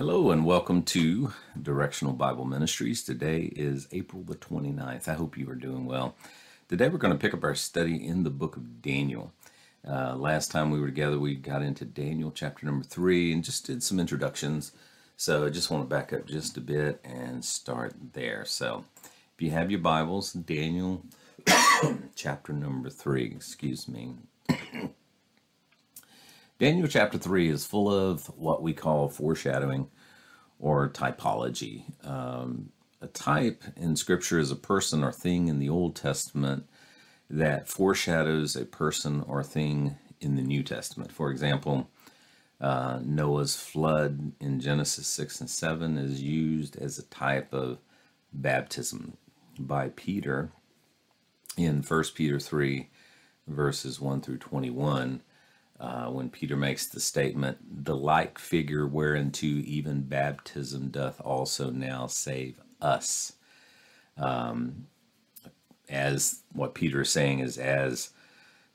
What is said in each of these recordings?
Hello and welcome to Directional Bible Ministries. Today is April the 29th. I hope you are doing well. Today we're going to pick up our study in the book of Daniel. Uh, last time we were together, we got into Daniel chapter number three and just did some introductions. So I just want to back up just a bit and start there. So if you have your Bibles, Daniel chapter number three, excuse me. Daniel chapter 3 is full of what we call foreshadowing or typology. Um, a type in Scripture is a person or thing in the Old Testament that foreshadows a person or thing in the New Testament. For example, uh, Noah's flood in Genesis 6 and 7 is used as a type of baptism by Peter in 1 Peter 3, verses 1 through 21 uh, when Peter makes the statement, the like figure whereunto even baptism doth also now save us. Um, as what Peter is saying is, as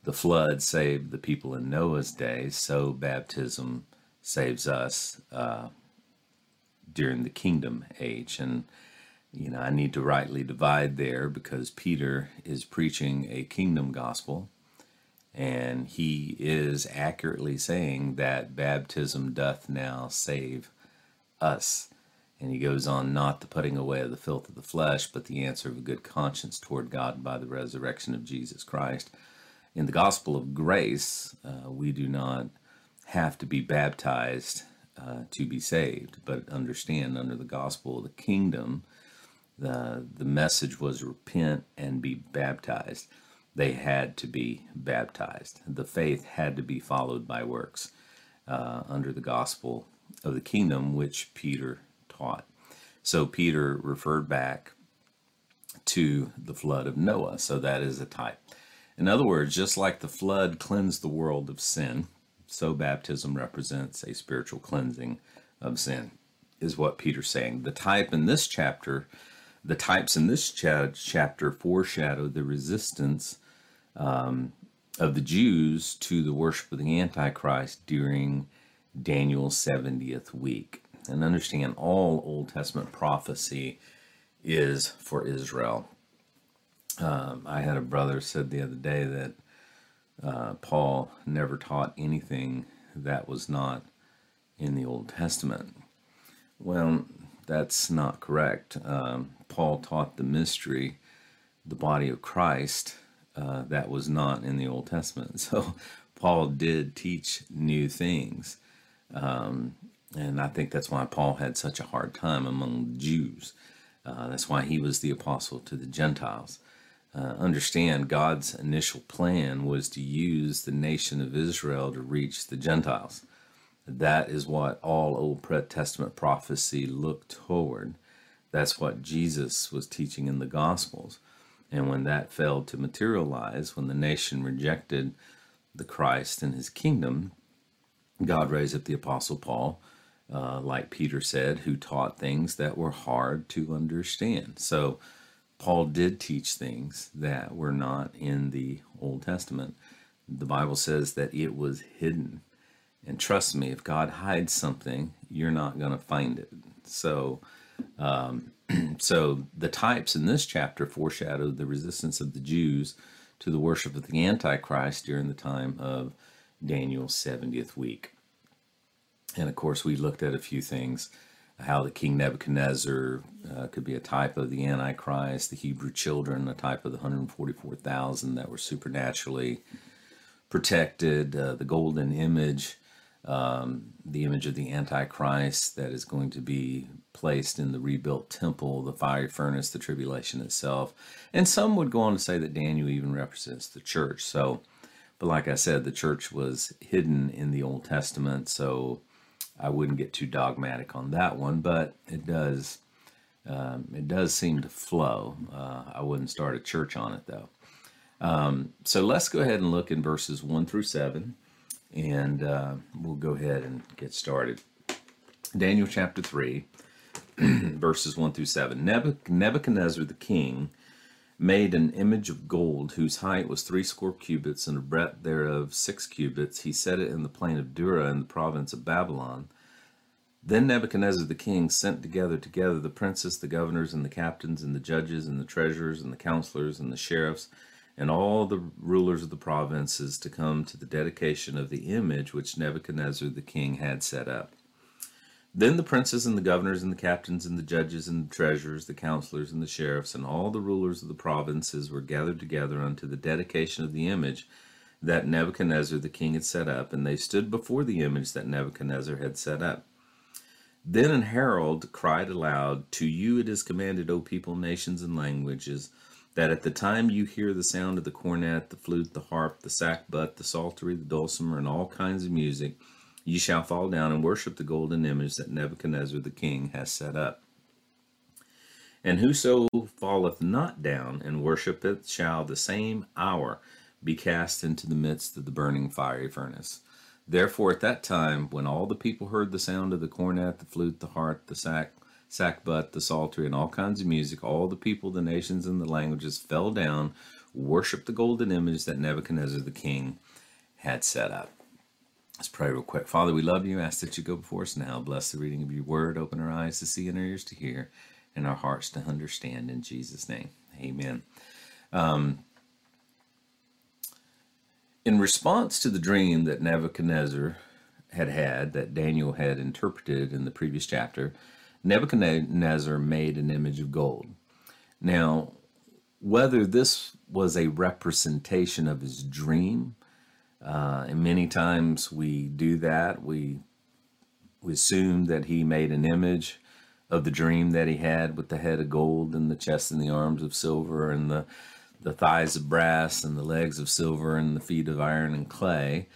the flood saved the people in Noah's day, so baptism saves us uh, during the kingdom age. And, you know, I need to rightly divide there because Peter is preaching a kingdom gospel and he is accurately saying that baptism doth now save us. And he goes on, not the putting away of the filth of the flesh, but the answer of a good conscience toward God by the resurrection of Jesus Christ. In the gospel of grace, uh, we do not have to be baptized uh, to be saved, but understand under the gospel of the kingdom, the, the message was repent and be baptized they had to be baptized. The faith had to be followed by works uh, under the gospel of the kingdom, which Peter taught. So Peter referred back to the flood of Noah. So that is a type. In other words, just like the flood cleansed the world of sin, so baptism represents a spiritual cleansing of sin, is what Peter's saying. The type in this chapter, the types in this chapter foreshadow the resistance um, of the Jews to the worship of the Antichrist during Daniel's 70th week. And understand all Old Testament prophecy is for Israel. Um, I had a brother said the other day that uh, Paul never taught anything that was not in the Old Testament. Well, that's not correct. Um, Paul taught the mystery, the body of Christ, uh, that was not in the Old Testament. So Paul did teach new things. Um, and I think that's why Paul had such a hard time among Jews. Uh, that's why he was the apostle to the Gentiles. Uh, understand God's initial plan was to use the nation of Israel to reach the Gentiles. That is what all Old Testament prophecy looked toward. That's what Jesus was teaching in the Gospels. And when that failed to materialize, when the nation rejected the Christ and his kingdom, God raised up the Apostle Paul, uh, like Peter said, who taught things that were hard to understand. So Paul did teach things that were not in the Old Testament. The Bible says that it was hidden. And trust me, if God hides something, you're not going to find it. So, um, so the types in this chapter foreshadow the resistance of the Jews to the worship of the Antichrist during the time of Daniel's 70th week. And of course, we looked at a few things how the King Nebuchadnezzar uh, could be a type of the Antichrist, the Hebrew children, a type of the 144,000 that were supernaturally protected, uh, the golden image um, the image of the Antichrist that is going to be placed in the rebuilt temple, the fiery furnace, the tribulation itself. And some would go on to say that Daniel even represents the church. So, but like I said, the church was hidden in the Old Testament, so I wouldn't get too dogmatic on that one. But it does, um, it does seem to flow. Uh, I wouldn't start a church on it though. Um, so let's go ahead and look in verses one through seven and uh, we'll go ahead and get started. Daniel chapter 3, verses 1 through 7. Nebuchadnezzar the king made an image of gold whose height was threescore cubits and the breadth thereof six cubits. He set it in the plain of Dura in the province of Babylon. Then Nebuchadnezzar the king sent together together the princes, the governors, and the captains, and the judges, and the treasurers, and the counselors, and the sheriffs, and all the rulers of the provinces to come to the dedication of the image which Nebuchadnezzar the king had set up. Then the princes and the governors and the captains and the judges and the treasurers, the counselors and the sheriffs, and all the rulers of the provinces were gathered together unto the dedication of the image that Nebuchadnezzar the king had set up, and they stood before the image that Nebuchadnezzar had set up. Then an herald cried aloud, To you it is commanded, O people, nations, and languages, that at the time you hear the sound of the cornet, the flute, the harp, the sackbut, the psaltery, the dulcimer, and all kinds of music, ye shall fall down and worship the golden image that Nebuchadnezzar the king has set up. And whoso falleth not down and worshipeth shall the same hour be cast into the midst of the burning fiery furnace. Therefore, at that time, when all the people heard the sound of the cornet, the flute, the harp, the sack, sackbut, the psaltery, and all kinds of music, all the people, the nations, and the languages fell down, worshiped the golden image that Nebuchadnezzar the king had set up. Let's pray real quick. Father, we love you. Ask that you go before us now. Bless the reading of your word. Open our eyes to see and our ears to hear, and our hearts to understand. In Jesus' name, Amen. Um, in response to the dream that Nebuchadnezzar had had, that Daniel had interpreted in the previous chapter, Nebuchadnezzar made an image of gold. Now, whether this was a representation of his dream, uh, and many times we do that, we, we assume that he made an image of the dream that he had with the head of gold and the chest and the arms of silver and the the thighs of brass and the legs of silver and the feet of iron and clay.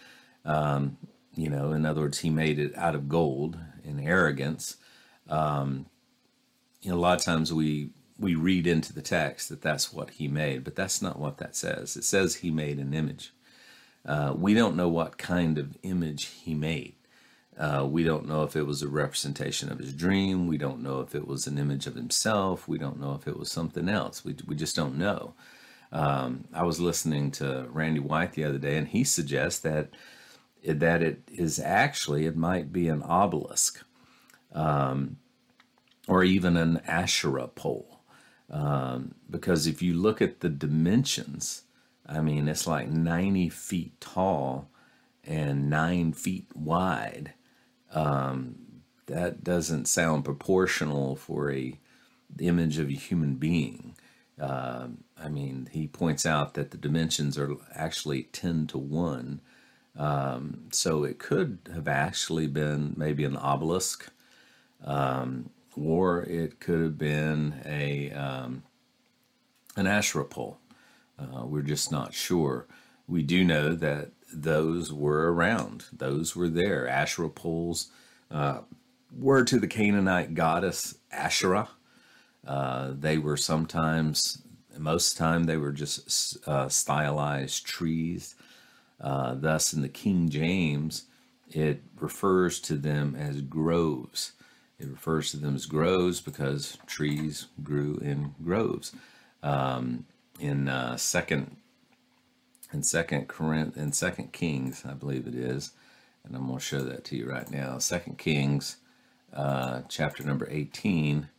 Um, you know, in other words, he made it out of gold in arrogance. Um, you know, a lot of times we we read into the text that that's what he made, but that's not what that says. It says he made an image. Uh, we don't know what kind of image he made. Uh, we don't know if it was a representation of his dream. We don't know if it was an image of himself. We don't know if it was something else. We, we just don't know. Um, I was listening to Randy White the other day, and he suggests that that it is actually it might be an obelisk, um, or even an Asherah pole, um, because if you look at the dimensions, I mean it's like ninety feet tall and nine feet wide. Um, that doesn't sound proportional for a image of a human being. Uh, I mean, he points out that the dimensions are actually 10 to 1. Um, so it could have actually been maybe an obelisk, um, or it could have been a um, an Asherah pole. Uh, we're just not sure. We do know that those were around; those were there. Asherah poles uh, were to the Canaanite goddess Asherah. Uh, they were sometimes, most time, they were just uh, stylized trees. Uh, thus, in the King James, it refers to them as groves. It refers to them as groves because trees grew in groves. Um, in uh, second, in second Corinth, in Second Kings, I believe it is, and I'm going to show that to you right now. Second Kings, uh, chapter number 18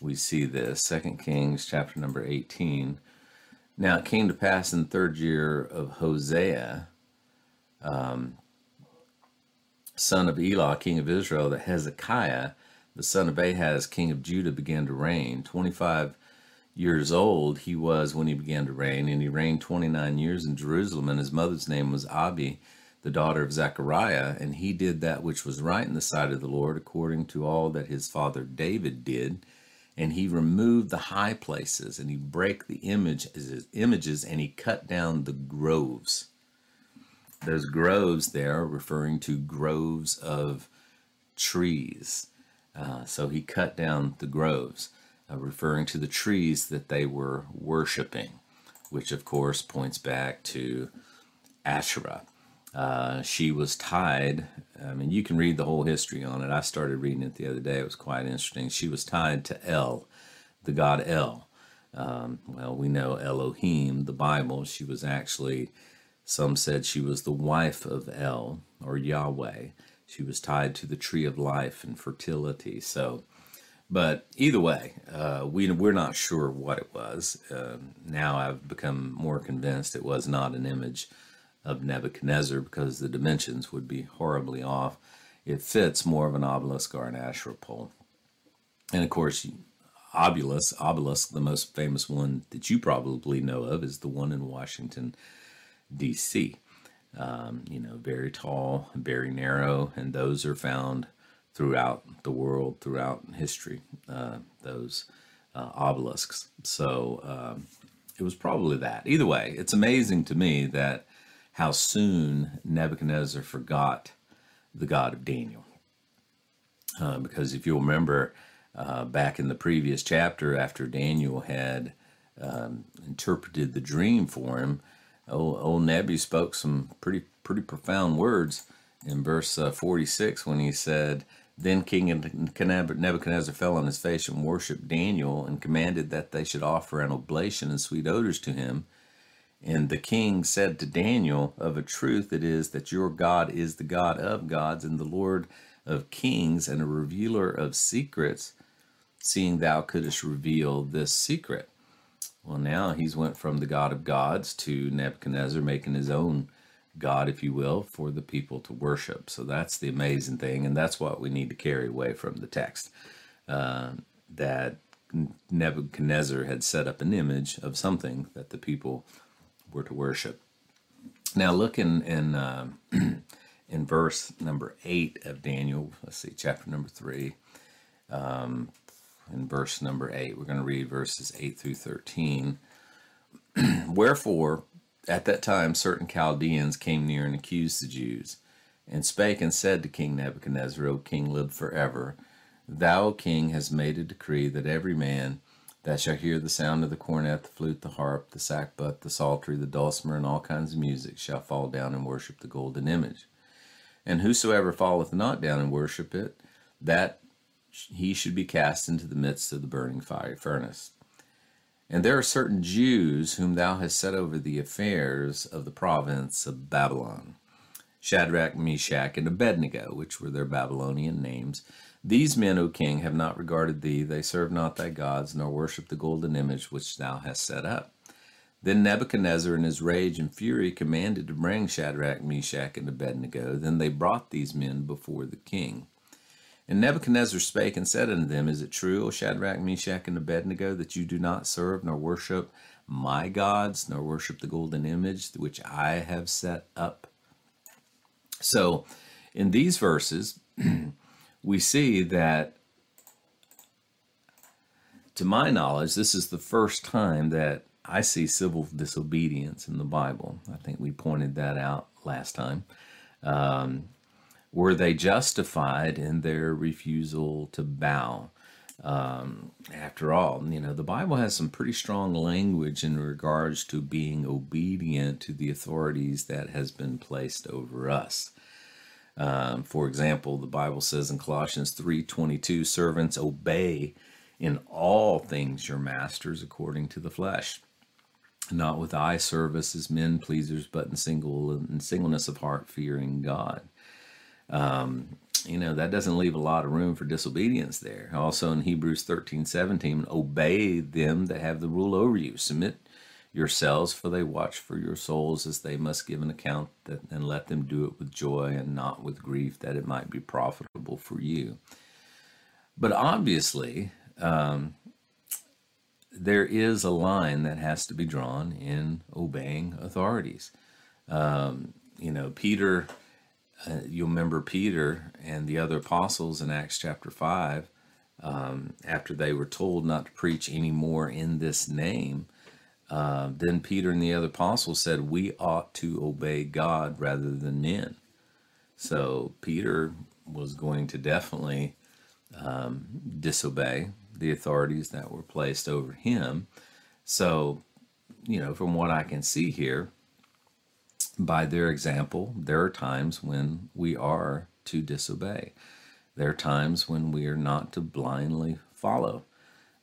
we see this. Second Kings chapter number 18. Now it came to pass in the third year of Hoshea, um, son of Elah, king of Israel, that Hezekiah, the son of Ahaz, king of Judah, began to reign. 25 years old he was when he began to reign, and he reigned 29 years in Jerusalem, and his mother's name was Abi, the daughter of Zechariah, and he did that which was right in the sight of the Lord, according to all that his father David did. And he removed the high places and he break the images images and he cut down the groves. Those groves there referring to groves of trees uh, so he cut down the groves uh, referring to the trees that they were worshiping which of course points back to asherah uh, she was tied. I mean, you can read the whole history on it. I started reading it the other day. It was quite interesting. She was tied to El, the god El. Um, well, we know Elohim, the Bible. She was actually, some said she was the wife of El or Yahweh. She was tied to the tree of life and fertility. So, but either way, uh, we, we're not sure what it was. Uh, now I've become more convinced it was not an image of Nebuchadnezzar because the dimensions would be horribly off. It fits more of an obelisk or an Asherah pole. And of course, obelisk, obelisk, the most famous one that you probably know of, is the one in Washington, D.C. Um, you know, very tall, very narrow, and those are found throughout the world, throughout history. Uh, those uh, obelisks. So um, it was probably that. Either way, it's amazing to me that how soon Nebuchadnezzar forgot the God of Daniel. Uh, because if you'll remember, uh, back in the previous chapter, after Daniel had um, interpreted the dream for him, old, old spoke some pretty pretty profound words in verse uh, 46 when he said, Then King Nebuchadnezzar fell on his face and worshipped Daniel and commanded that they should offer an oblation and sweet odors to him. And the king said to Daniel, Of a truth it is that your God is the God of gods and the Lord of kings and a revealer of secrets, seeing thou couldst reveal this secret. Well, now he's went from the God of gods to Nebuchadnezzar making his own God, if you will, for the people to worship. So that's the amazing thing, and that's what we need to carry away from the text. Uh, that Nebuchadnezzar had set up an image of something that the people were to worship. Now look in in uh, in verse number eight of Daniel. Let's see, chapter number three. Um, in verse number eight, we're going to read verses eight through thirteen. Wherefore, at that time, certain Chaldeans came near and accused the Jews, and spake and said to King Nebuchadnezzar, O king, live forever. Thou, O king, hast made a decree that every man that shall hear the sound of the cornet, the flute, the harp, the sackbut, the psaltery, the dulcimer, and all kinds of music, shall fall down and worship the golden image. And whosoever falleth not down and worship it, that he should be cast into the midst of the burning fire furnace. And there are certain Jews whom thou hast set over the affairs of the province of Babylon Shadrach, Meshach, and Abednego, which were their Babylonian names these men, O king, have not regarded thee, they serve not thy gods, nor worship the golden image which thou hast set up. Then Nebuchadnezzar, in his rage and fury, commanded to bring Shadrach, Meshach, and Abednego. Then they brought these men before the king. And Nebuchadnezzar spake and said unto them, Is it true, O Shadrach, Meshach, and Abednego, that you do not serve nor worship my gods, nor worship the golden image which I have set up? So, in these verses, we see that, to my knowledge, this is the first time that I see civil disobedience in the Bible. I think we pointed that out last time. Um, were they justified in their refusal to bow? Um, after all, you know, the Bible has some pretty strong language in regards to being obedient to the authorities that has been placed over us. Um, for example, the Bible says in Colossians 3:22, "Servants, obey in all things your masters according to the flesh, not with eye service as men pleasers, but in single in singleness of heart, fearing God." Um, you know that doesn't leave a lot of room for disobedience there. Also in Hebrews 13:17, obey them that have the rule over you. Submit yourselves, for they watch for your souls as they must give an account, that, and let them do it with joy and not with grief, that it might be profitable for you. But obviously, um, there is a line that has to be drawn in obeying authorities. Um, you know, Peter, uh, you'll remember Peter and the other apostles in Acts chapter 5, um, after they were told not to preach anymore in this name, uh, then Peter and the other apostles said, We ought to obey God rather than men. So Peter was going to definitely um, disobey the authorities that were placed over him. So, you know, from what I can see here, by their example, there are times when we are to disobey. There are times when we are not to blindly follow.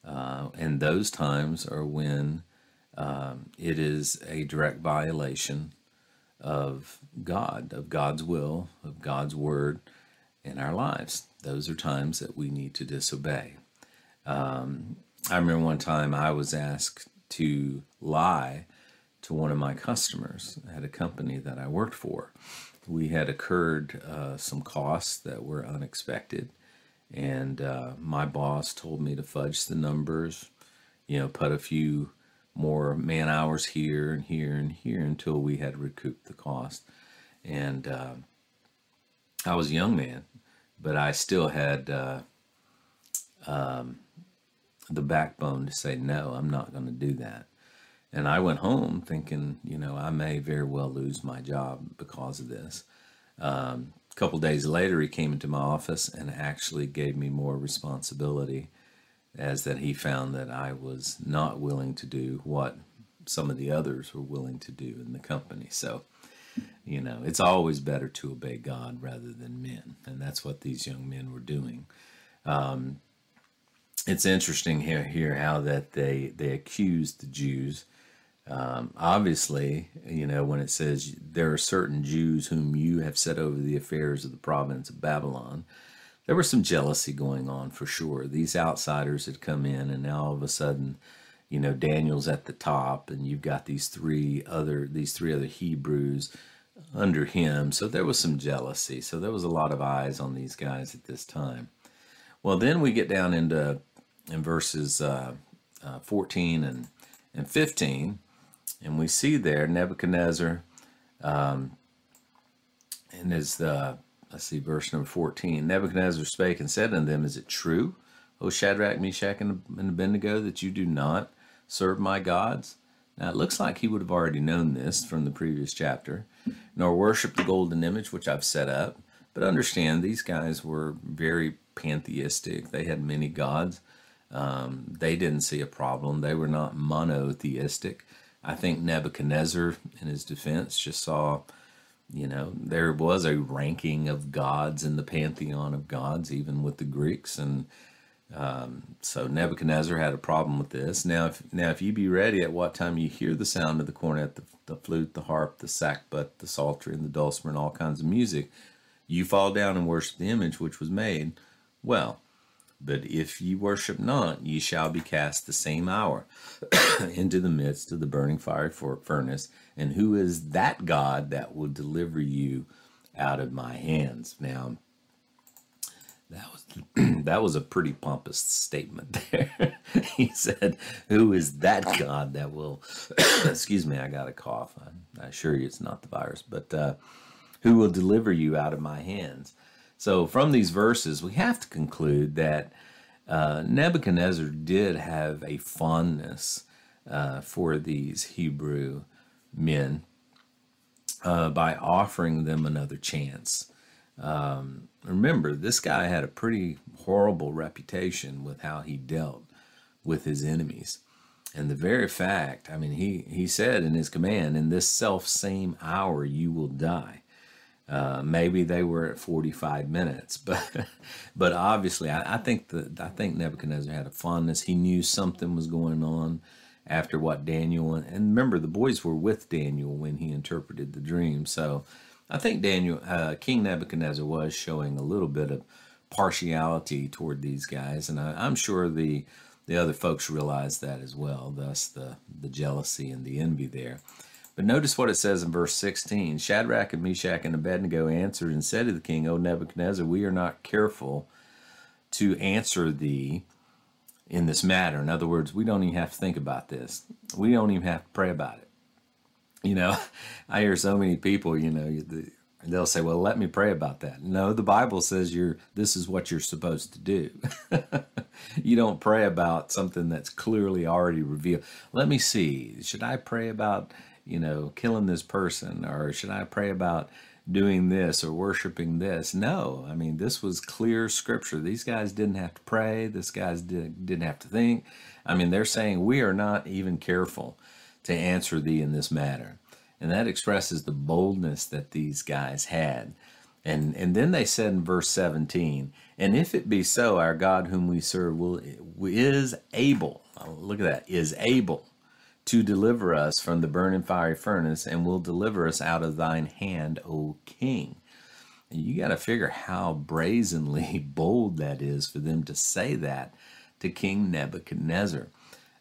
Uh, and those times are when um, it is a direct violation of God, of God's will, of God's word. in our lives. Those are times that we need to disobey. Um, I remember one time I was asked to lie to one of my customers at a company that I worked for. We had incurred uh, some costs that were unexpected, and uh, my boss told me to fudge the numbers, you know, put a few more man hours here and here and here until we had recouped the cost. And uh, I was a young man, but I still had uh, um, the backbone to say, no, I'm not going to do that. And I went home thinking, you know, I may very well lose my job because of this. Um, a couple days later, he came into my office and actually gave me more responsibility, as that he found that I was not willing to do what some of the others were willing to do in the company. So, you know, it's always better to obey God rather than men, and that's what these young men were doing. Um, it's interesting here, here how that they they accused the Jews um, obviously, you know, when it says there are certain Jews whom you have set over the affairs of the province of Babylon, there was some jealousy going on for sure. These outsiders had come in, and now all of a sudden, you know, Daniel's at the top, and you've got these three other these three other Hebrews under him. So there was some jealousy. So there was a lot of eyes on these guys at this time. Well, then we get down into in verses uh, uh, 14 and and 15 and we see there Nebuchadnezzar, um, and is the let's see verse number fourteen. Nebuchadnezzar spake and said unto them, Is it true, O Shadrach, Meshach, and Abednego, that you do not serve my gods? Now it looks like he would have already known this from the previous chapter, nor worship the golden image which I've set up. But understand, these guys were very pantheistic. They had many gods. Um, they didn't see a problem. They were not monotheistic. I think Nebuchadnezzar, in his defense, just saw, you know, there was a ranking of gods in the pantheon of gods, even with the Greeks, and um, so Nebuchadnezzar had a problem with this. Now, if now if you be ready at what time you hear the sound of the cornet, the, the flute, the harp, the sackbut, the psaltery, and the dulcimer, and all kinds of music, you fall down and worship the image which was made. Well, but if ye worship not, ye shall be cast the same hour into the midst of the burning fire furnace. And who is that God that will deliver you out of my hands? Now, that was that was a pretty pompous statement there. he said, "Who is that God that will?" excuse me, I got a cough. I, I assure you, it's not the virus, but uh, who will deliver you out of my hands? So, from these verses, we have to conclude that uh, Nebuchadnezzar did have a fondness uh, for these Hebrew men uh, by offering them another chance. Um, remember, this guy had a pretty horrible reputation with how he dealt with his enemies. And the very fact, I mean, he, he said in his command, in this self same hour you will die. Uh, maybe they were at 45 minutes, but but obviously, I, I think that I think Nebuchadnezzar had a fondness. He knew something was going on after what Daniel and, remember the boys were with Daniel when he interpreted the dream. So I think Daniel, uh, King Nebuchadnezzar, was showing a little bit of partiality toward these guys, and I, I'm sure the the other folks realized that as well. Thus, the the jealousy and the envy there. But notice what it says in verse 16 Shadrach and Meshach and Abednego answered and said to the king, O Nebuchadnezzar, we are not careful to answer thee in this matter. In other words, we don't even have to think about this, we don't even have to pray about it. You know, I hear so many people, you know, they'll say, "Well, let me pray about that." No, the Bible says you're this is what you're supposed to do. you don't pray about something that's clearly already revealed. Let me see. Should I pray about you know, killing this person, or should I pray about doing this or worshiping this? No, I mean, this was clear scripture. These guys didn't have to pray, this guys did, didn't have to think. I mean, they're saying, We are not even careful to answer thee in this matter. And that expresses the boldness that these guys had. And, and then they said in verse 17, and if it be so, our God whom we serve will is able, look at that, is able to deliver us from the burning fiery furnace, and will deliver us out of thine hand, O king. And you got to figure how brazenly bold that is for them to say that to King Nebuchadnezzar.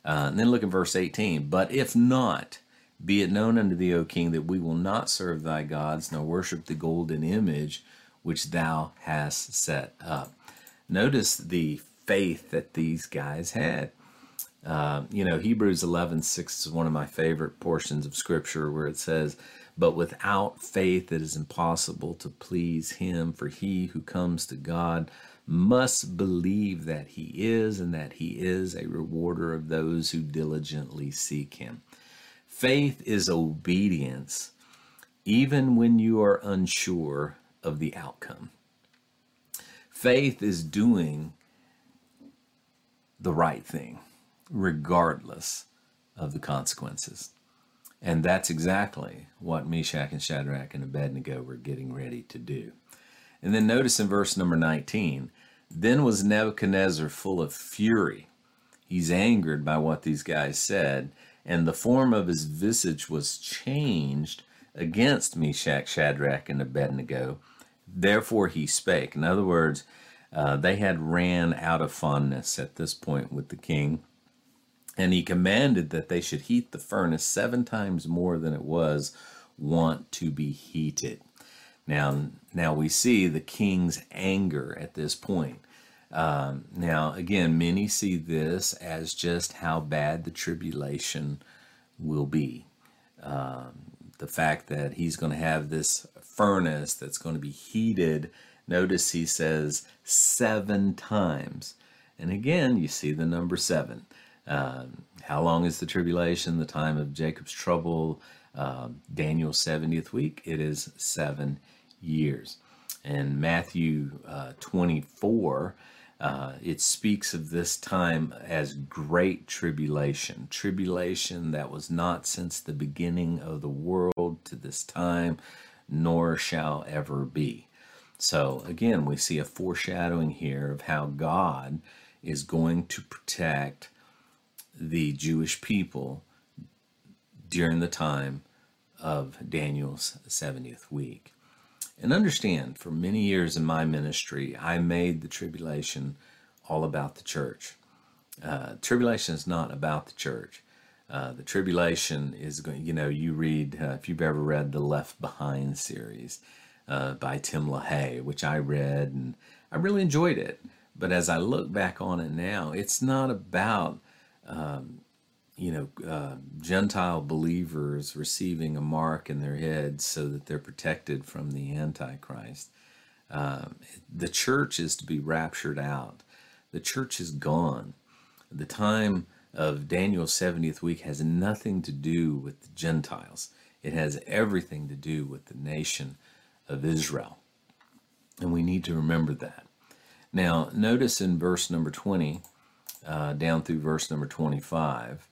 Uh, and then look at verse 18. But if not, be it known unto thee, O king, that we will not serve thy gods, nor worship the golden image which thou hast set up. Notice the faith that these guys had. Uh, you know, Hebrews 11 6 is one of my favorite portions of scripture where it says, But without faith it is impossible to please him, for he who comes to God must believe that he is, and that he is a rewarder of those who diligently seek him. Faith is obedience, even when you are unsure of the outcome. Faith is doing the right thing, regardless of the consequences. And that's exactly what Meshach and Shadrach and Abednego were getting ready to do. And then notice in verse number 19 then was Nebuchadnezzar full of fury. He's angered by what these guys said, and the form of his visage was changed against Meshach, Shadrach, and Abednego. Therefore he spake. In other words, uh, they had ran out of fondness at this point with the king, and he commanded that they should heat the furnace seven times more than it was wont to be heated. Now, now we see the king's anger at this point. Um, now, again, many see this as just how bad the tribulation will be. Um, the fact that he's going to have this furnace that's going to be heated. Notice he says seven times. And again, you see the number seven. Um, how long is the tribulation? The time of Jacob's trouble, um, Daniel's 70th week. It is seven years. And Matthew uh, 24, uh, it speaks of this time as great tribulation, tribulation that was not since the beginning of the world to this time, nor shall ever be. So again, we see a foreshadowing here of how God is going to protect the Jewish people during the time of Daniel's 70th week. And understand, for many years in my ministry, I made the tribulation all about the church. Uh, tribulation is not about the church. Uh, the tribulation is going, you know, you read, uh, if you've ever read the Left Behind series uh, by Tim LaHaye, which I read and I really enjoyed it. But as I look back on it now, it's not about um, you know, uh, Gentile believers receiving a mark in their heads so that they're protected from the Antichrist. Um, the church is to be raptured out. The church is gone. The time of Daniel's 70th week has nothing to do with the Gentiles, it has everything to do with the nation of Israel. And we need to remember that. Now, notice in verse number 20, uh, down through verse number 25,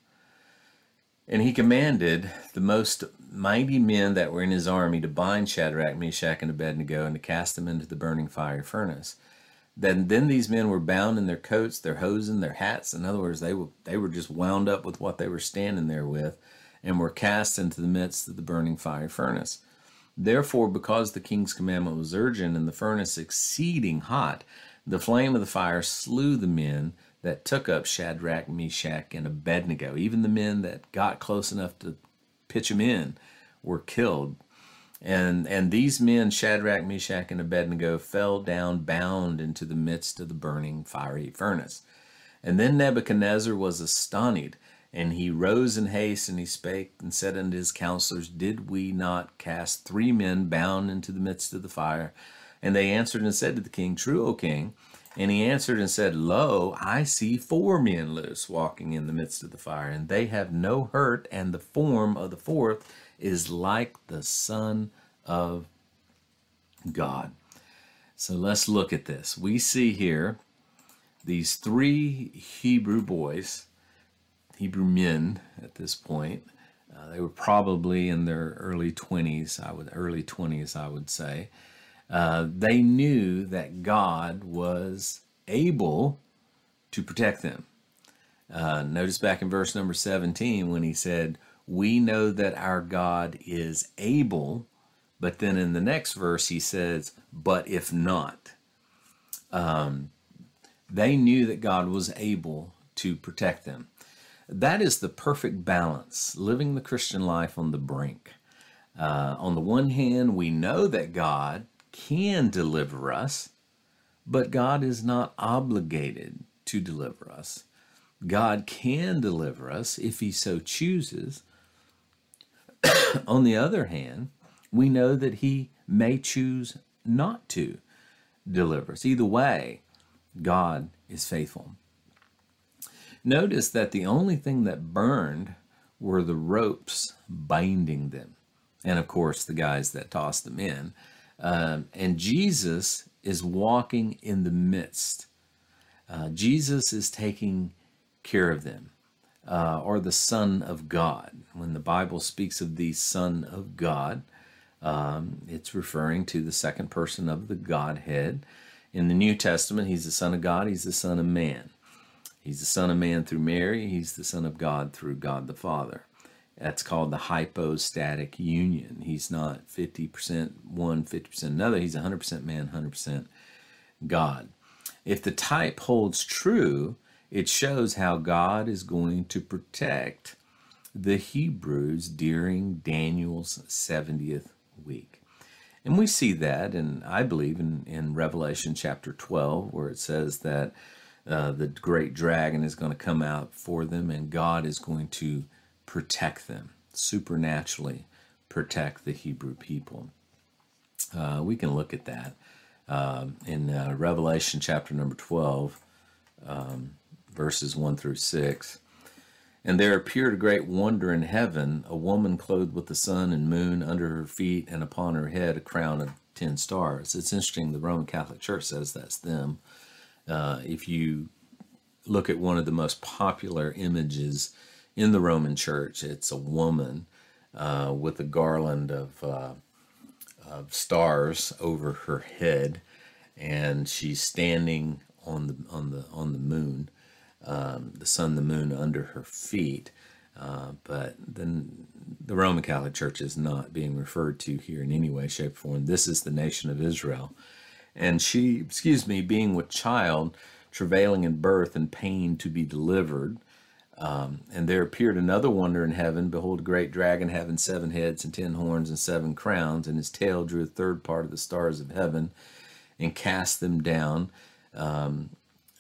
and he commanded the most mighty men that were in his army to bind Shadrach, Meshach, and Abednego and to cast them into the burning fire furnace. Then, then these men were bound in their coats, their hosen, their hats. In other words, they were, they were just wound up with what they were standing there with and were cast into the midst of the burning fire furnace. Therefore, because the king's commandment was urgent and the furnace exceeding hot, the flame of the fire slew the men that took up Shadrach, Meshach, and Abednego. Even the men that got close enough to pitch them in were killed. And, and these men, Shadrach, Meshach, and Abednego, fell down bound into the midst of the burning fiery furnace. And then Nebuchadnezzar was astonished, and he rose in haste, and he spake and said unto his counselors, Did we not cast three men bound into the midst of the fire? And they answered and said to the king, True, O king. And he answered and said, Lo, I see four men loose walking in the midst of the fire, and they have no hurt, and the form of the fourth is like the Son of God. So let's look at this. We see here these three Hebrew boys, Hebrew men at this point. Uh, they were probably in their early 20s, I would early 20s, I would say. Uh, they knew that God was able to protect them. Uh, notice back in verse number 17 when he said, We know that our God is able, But then in the next verse, he says, But if not, um, they knew that God was able to protect them. That is the perfect balance, living the Christian life on the brink. Uh, on the one hand, we know that God can deliver us, but God is not obligated to deliver us. God can deliver us if He so chooses. on the other hand, we know that He may choose not to deliver us. Either way, God is faithful. Notice that the only thing that burned were the ropes binding them, and of course, the guys that tossed them in. Um, and Jesus is walking in the midst. Uh, Jesus is taking care of them, uh, or the Son of God. When the Bible speaks of the Son of God, um, it's referring to the second person of the Godhead. In the New Testament, he's the Son of God, he's the Son of Man. He's the Son of Man through Mary, he's the Son of God through God the Father. That's called the hypostatic union. He's not 50% one, 50% another. He's 100% man, 100% God. If the type holds true, it shows how God is going to protect the Hebrews during Daniel's 70th week. And we see that, and I believe in, in Revelation chapter 12, where it says that uh, the great dragon is going to come out for them, and God is going to protect them, supernaturally protect the Hebrew people. Uh, we can look at that um, in uh, Revelation chapter number 12, um, verses 1 through 6. And there appeared a great wonder in heaven, a woman clothed with the sun and moon under her feet, and upon her head a crown of ten stars. It's interesting, the Roman Catholic Church says that's them. Uh, if you look at one of the most popular images in the Roman Church, it's a woman uh, with a garland of, uh, of stars over her head, and she's standing on the on the on the moon um, the sun, the moon under her feet. Uh, but then the Roman Catholic Church is not being referred to here in any way, shape, or form. This is the nation of Israel. And she, excuse me, being with child, travailing in birth and pain to be delivered. Um, and there appeared another wonder in heaven. Behold, a great dragon having seven heads and ten horns and seven crowns, and his tail drew a third part of the stars of heaven and cast them down. Um,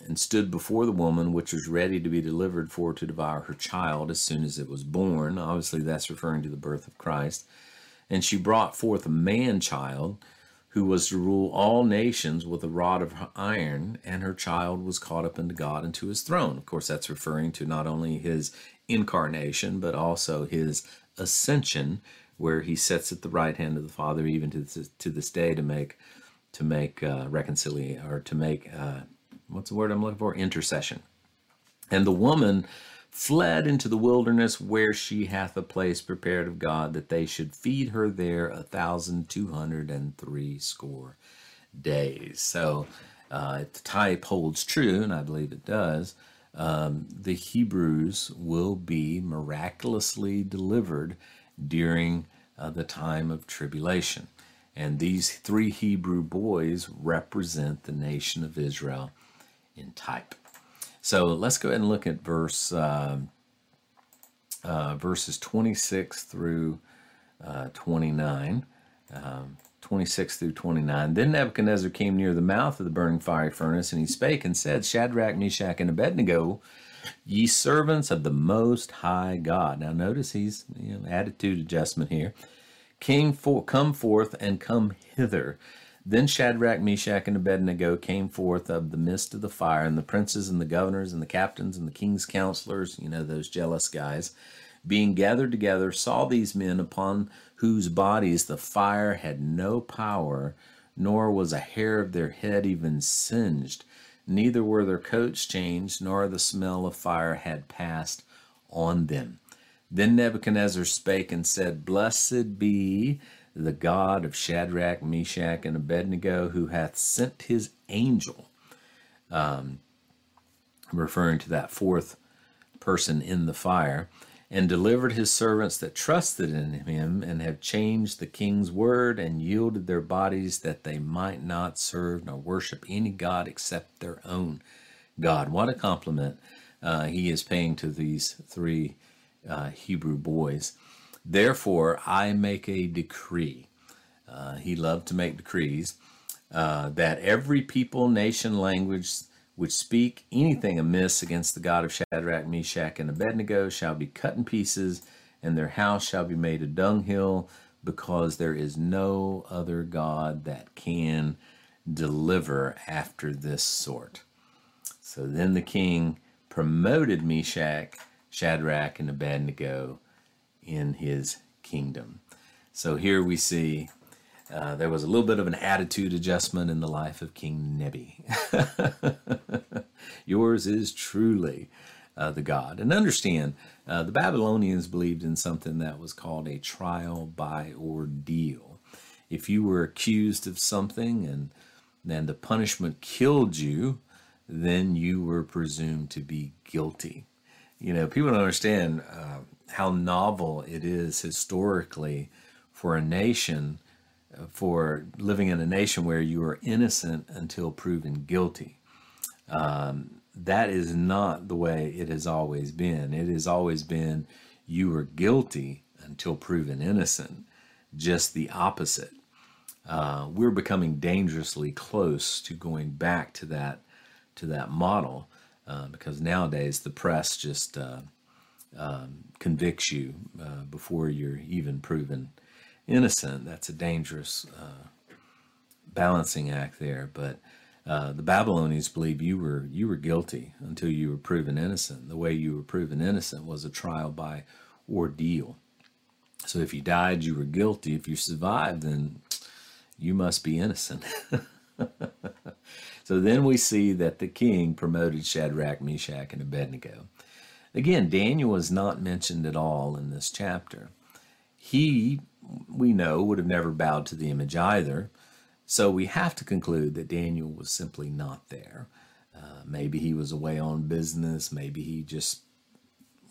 and stood before the woman which was ready to be delivered for to devour her child as soon as it was born. Obviously, that's referring to the birth of Christ. And she brought forth a man child who was to rule all nations with a rod of iron, and her child was caught up into God and to his throne. Of course, that's referring to not only his incarnation, but also his ascension, where he sits at the right hand of the Father, even to this, to this day, to make to make uh, reconciliation or to make uh, what's the word I'm looking for? Intercession. And the woman fled into the wilderness where she hath a place prepared of God that they should feed her there a thousand two hundred and three score days. So uh, if the type holds true, and I believe it does, um, the Hebrews will be miraculously delivered during uh, the time of tribulation. And these three Hebrew boys represent the nation of Israel in type. So let's go ahead and look at verse uh, uh, verses 26 through uh, 29. Um, 26 through 29. Then Nebuchadnezzar came near the mouth of the burning fiery furnace, and he spake and said, Shadrach, Meshach, and Abednego, ye servants of the Most High God. Now notice he's you know, attitude adjustment here. King for come forth and come hither. Then Shadrach, Meshach, and Abednego came forth of the midst of the fire, and the princes and the governors and the captains and the king's counselors, you know, those jealous guys, being gathered together, saw these men upon whose bodies the fire had no power, nor was a hair of their head even singed, neither were their coats changed, nor the smell of fire had passed on them. Then Nebuchadnezzar spake and said, Blessed be the God of Shadrach, Meshach, and Abednego, who hath sent his angel, um, referring to that fourth person in the fire, and delivered his servants that trusted in him and have changed the king's word and yielded their bodies that they might not serve nor worship any god except their own God. What a compliment uh, he is paying to these three uh, Hebrew boys. Therefore, I make a decree. Uh, he loved to make decrees uh, that every people, nation, language which speak anything amiss against the God of Shadrach, Meshach, and Abednego shall be cut in pieces, and their house shall be made a dunghill, because there is no other God that can deliver after this sort. So then the king promoted Meshach, Shadrach, and Abednego in his kingdom. So here we see uh, there was a little bit of an attitude adjustment in the life of King Nebi. Yours is truly uh, the God. And understand, uh, the Babylonians believed in something that was called a trial by ordeal. If you were accused of something and then the punishment killed you, then you were presumed to be guilty. You know, people don't understand uh, how novel it is historically for a nation, for living in a nation where you are innocent until proven guilty. Um, that is not the way it has always been. It has always been you were guilty until proven innocent, just the opposite. Uh, we're becoming dangerously close to going back to that to that model uh, because nowadays the press just uh, um, convicts you uh, before you're even proven innocent. That's a dangerous uh, balancing act there. But uh, the Babylonians believe you were you were guilty until you were proven innocent. The way you were proven innocent was a trial by ordeal. So if you died, you were guilty. If you survived, then you must be innocent. So then we see that the king promoted Shadrach, Meshach, and Abednego. Again, Daniel is not mentioned at all in this chapter. He, we know, would have never bowed to the image either. So we have to conclude that Daniel was simply not there. Uh, maybe he was away on business. Maybe he just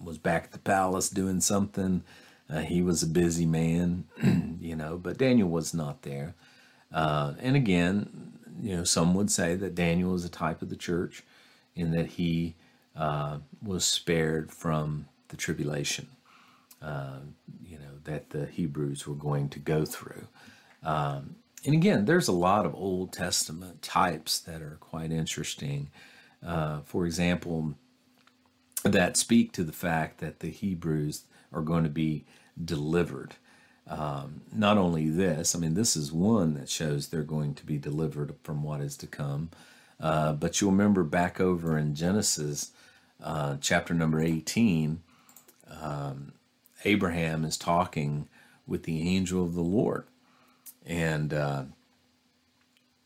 was back at the palace doing something. Uh, he was a busy man, you know, but Daniel was not there. Uh, and again, you know, some would say that Daniel is a type of the church in that he uh, was spared from the tribulation, uh, you know, that the Hebrews were going to go through. Um, and again, there's a lot of Old Testament types that are quite interesting. Uh, for example, that speak to the fact that the Hebrews are going to be delivered. Um, not only this, I mean, this is one that shows they're going to be delivered from what is to come. Uh, but you'll remember back over in Genesis, uh, chapter number 18, um, Abraham is talking with the angel of the Lord. And, uh,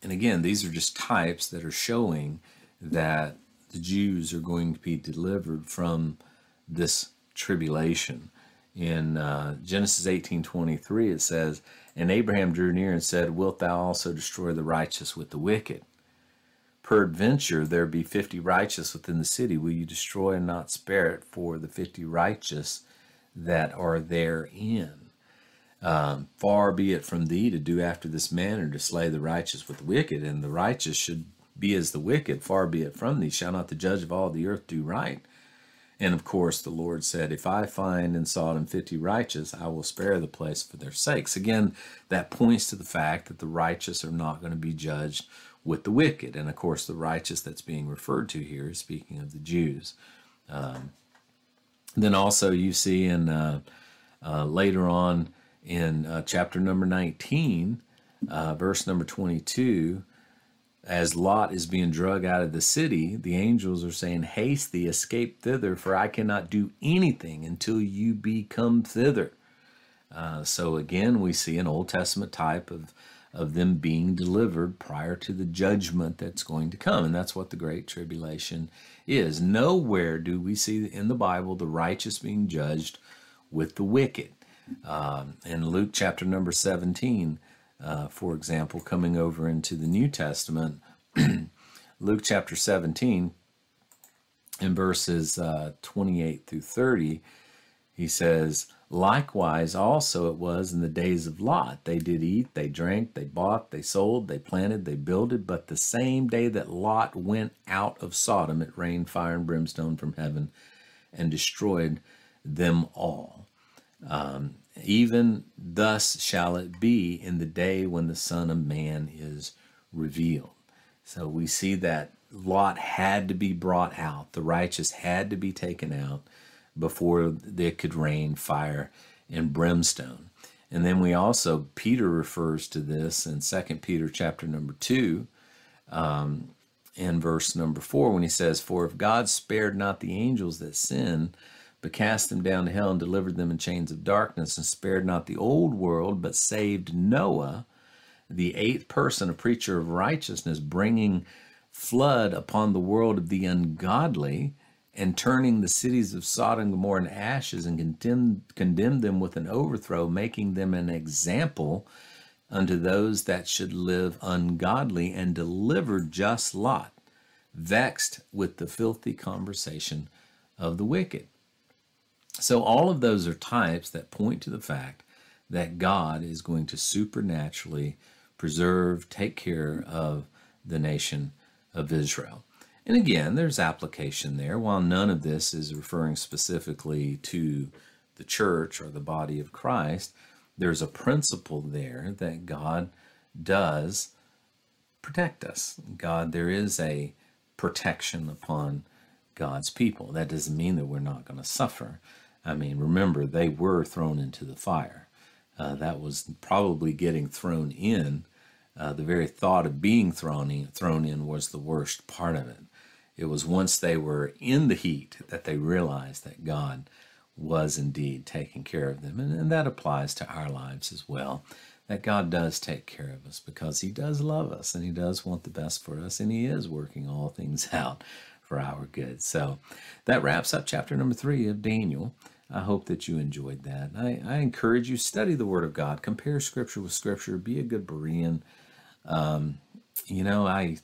and again, these are just types that are showing that the Jews are going to be delivered from this tribulation in uh, Genesis 18:23 it says, "And Abraham drew near and said, Wilt thou also destroy the righteous with the wicked? Peradventure there be fifty righteous within the city. Will you destroy and not spare it for the fifty righteous that are therein? Um, far be it from thee to do after this manner to slay the righteous with the wicked, and the righteous should be as the wicked. Far be it from thee. Shall not the judge of all the earth do right?" And of course, the Lord said, If I find in Sodom 50 righteous, I will spare the place for their sakes. Again, that points to the fact that the righteous are not going to be judged with the wicked. And of course, the righteous that's being referred to here is speaking of the Jews. Um, then also, you see in uh, uh, later on in uh, chapter number 19, uh, verse number 22, as Lot is being dragged out of the city, the angels are saying, Haste thee, escape thither, for I cannot do anything until you be come thither. Uh, so again, we see an Old Testament type of, of them being delivered prior to the judgment that's going to come. And that's what the Great Tribulation is. Nowhere do we see in the Bible the righteous being judged with the wicked. Um, in Luke chapter number 17, uh, for example, coming over into the New Testament, Luke chapter 17, in verses uh, 28 through 30, He says, Likewise, also it was in the days of Lot. They did eat, they drank, they bought, they sold, they planted, they builded. But the same day that Lot went out of Sodom, it rained fire and brimstone from heaven and destroyed them all. Um, even thus shall it be in the day when the Son of Man is revealed. So we see that Lot had to be brought out, the righteous had to be taken out before there could rain fire and brimstone. And then we also, Peter refers to this in 2 Peter chapter number 2, um, in verse number 4, when he says, For if God spared not the angels that sinned, but cast them down to hell and delivered them in chains of darkness, and spared not the old world, but saved Noah, the eighth person, a preacher of righteousness, bringing flood upon the world of the ungodly, and turning the cities of Sodom and Gomorrah in ashes, and condemned them with an overthrow, making them an example unto those that should live ungodly, and delivered just Lot, vexed with the filthy conversation of the wicked. So, all of those are types that point to the fact that God is going to supernaturally preserve, take care of the nation of Israel. And again, there's application there. While none of this is referring specifically to the church or the body of Christ, there's a principle there that God does protect us. God, there is a protection upon God's people. That doesn't mean that we're not going to suffer. I mean, remember, they were thrown into the fire. Uh, that was probably getting thrown in. Uh, the very thought of being thrown in, thrown in was the worst part of it. It was once they were in the heat that they realized that God was indeed taking care of them. And, and that applies to our lives as well. That God does take care of us because He does love us and He does want the best for us and He is working all things out for our good. So that wraps up chapter number three of Daniel. I hope that you enjoyed that. I, I encourage you study the Word of God, compare Scripture with Scripture, be a good Berean. Um, you know, I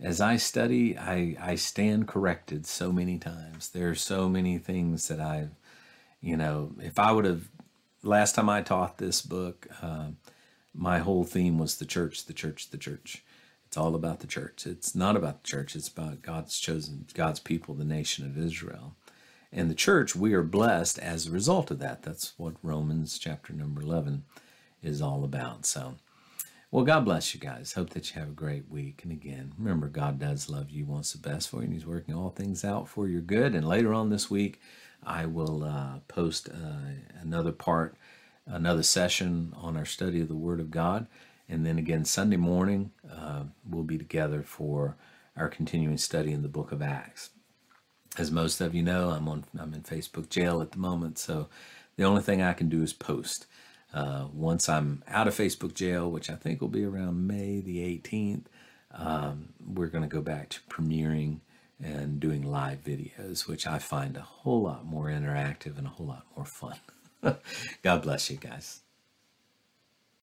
as I study, I, I stand corrected so many times. There are so many things that I've, you know, if I would have, last time I taught this book, uh, my whole theme was the church, the church, the church. It's all about the church. It's not about the church, it's about God's chosen, God's people, the nation of Israel. And the church, we are blessed as a result of that. That's what Romans chapter number 11 is all about. So, well, God bless you guys. Hope that you have a great week. And again, remember, God does love you, wants the best for you, and He's working all things out for your good. And later on this week, I will uh, post uh, another part, another session on our study of the Word of God. And then again, Sunday morning, uh, we'll be together for our continuing study in the book of Acts. As most of you know, I'm on I'm in Facebook jail at the moment, so the only thing I can do is post. Uh, once I'm out of Facebook jail, which I think will be around May the 18th, um, we're going to go back to premiering and doing live videos, which I find a whole lot more interactive and a whole lot more fun. God bless you guys.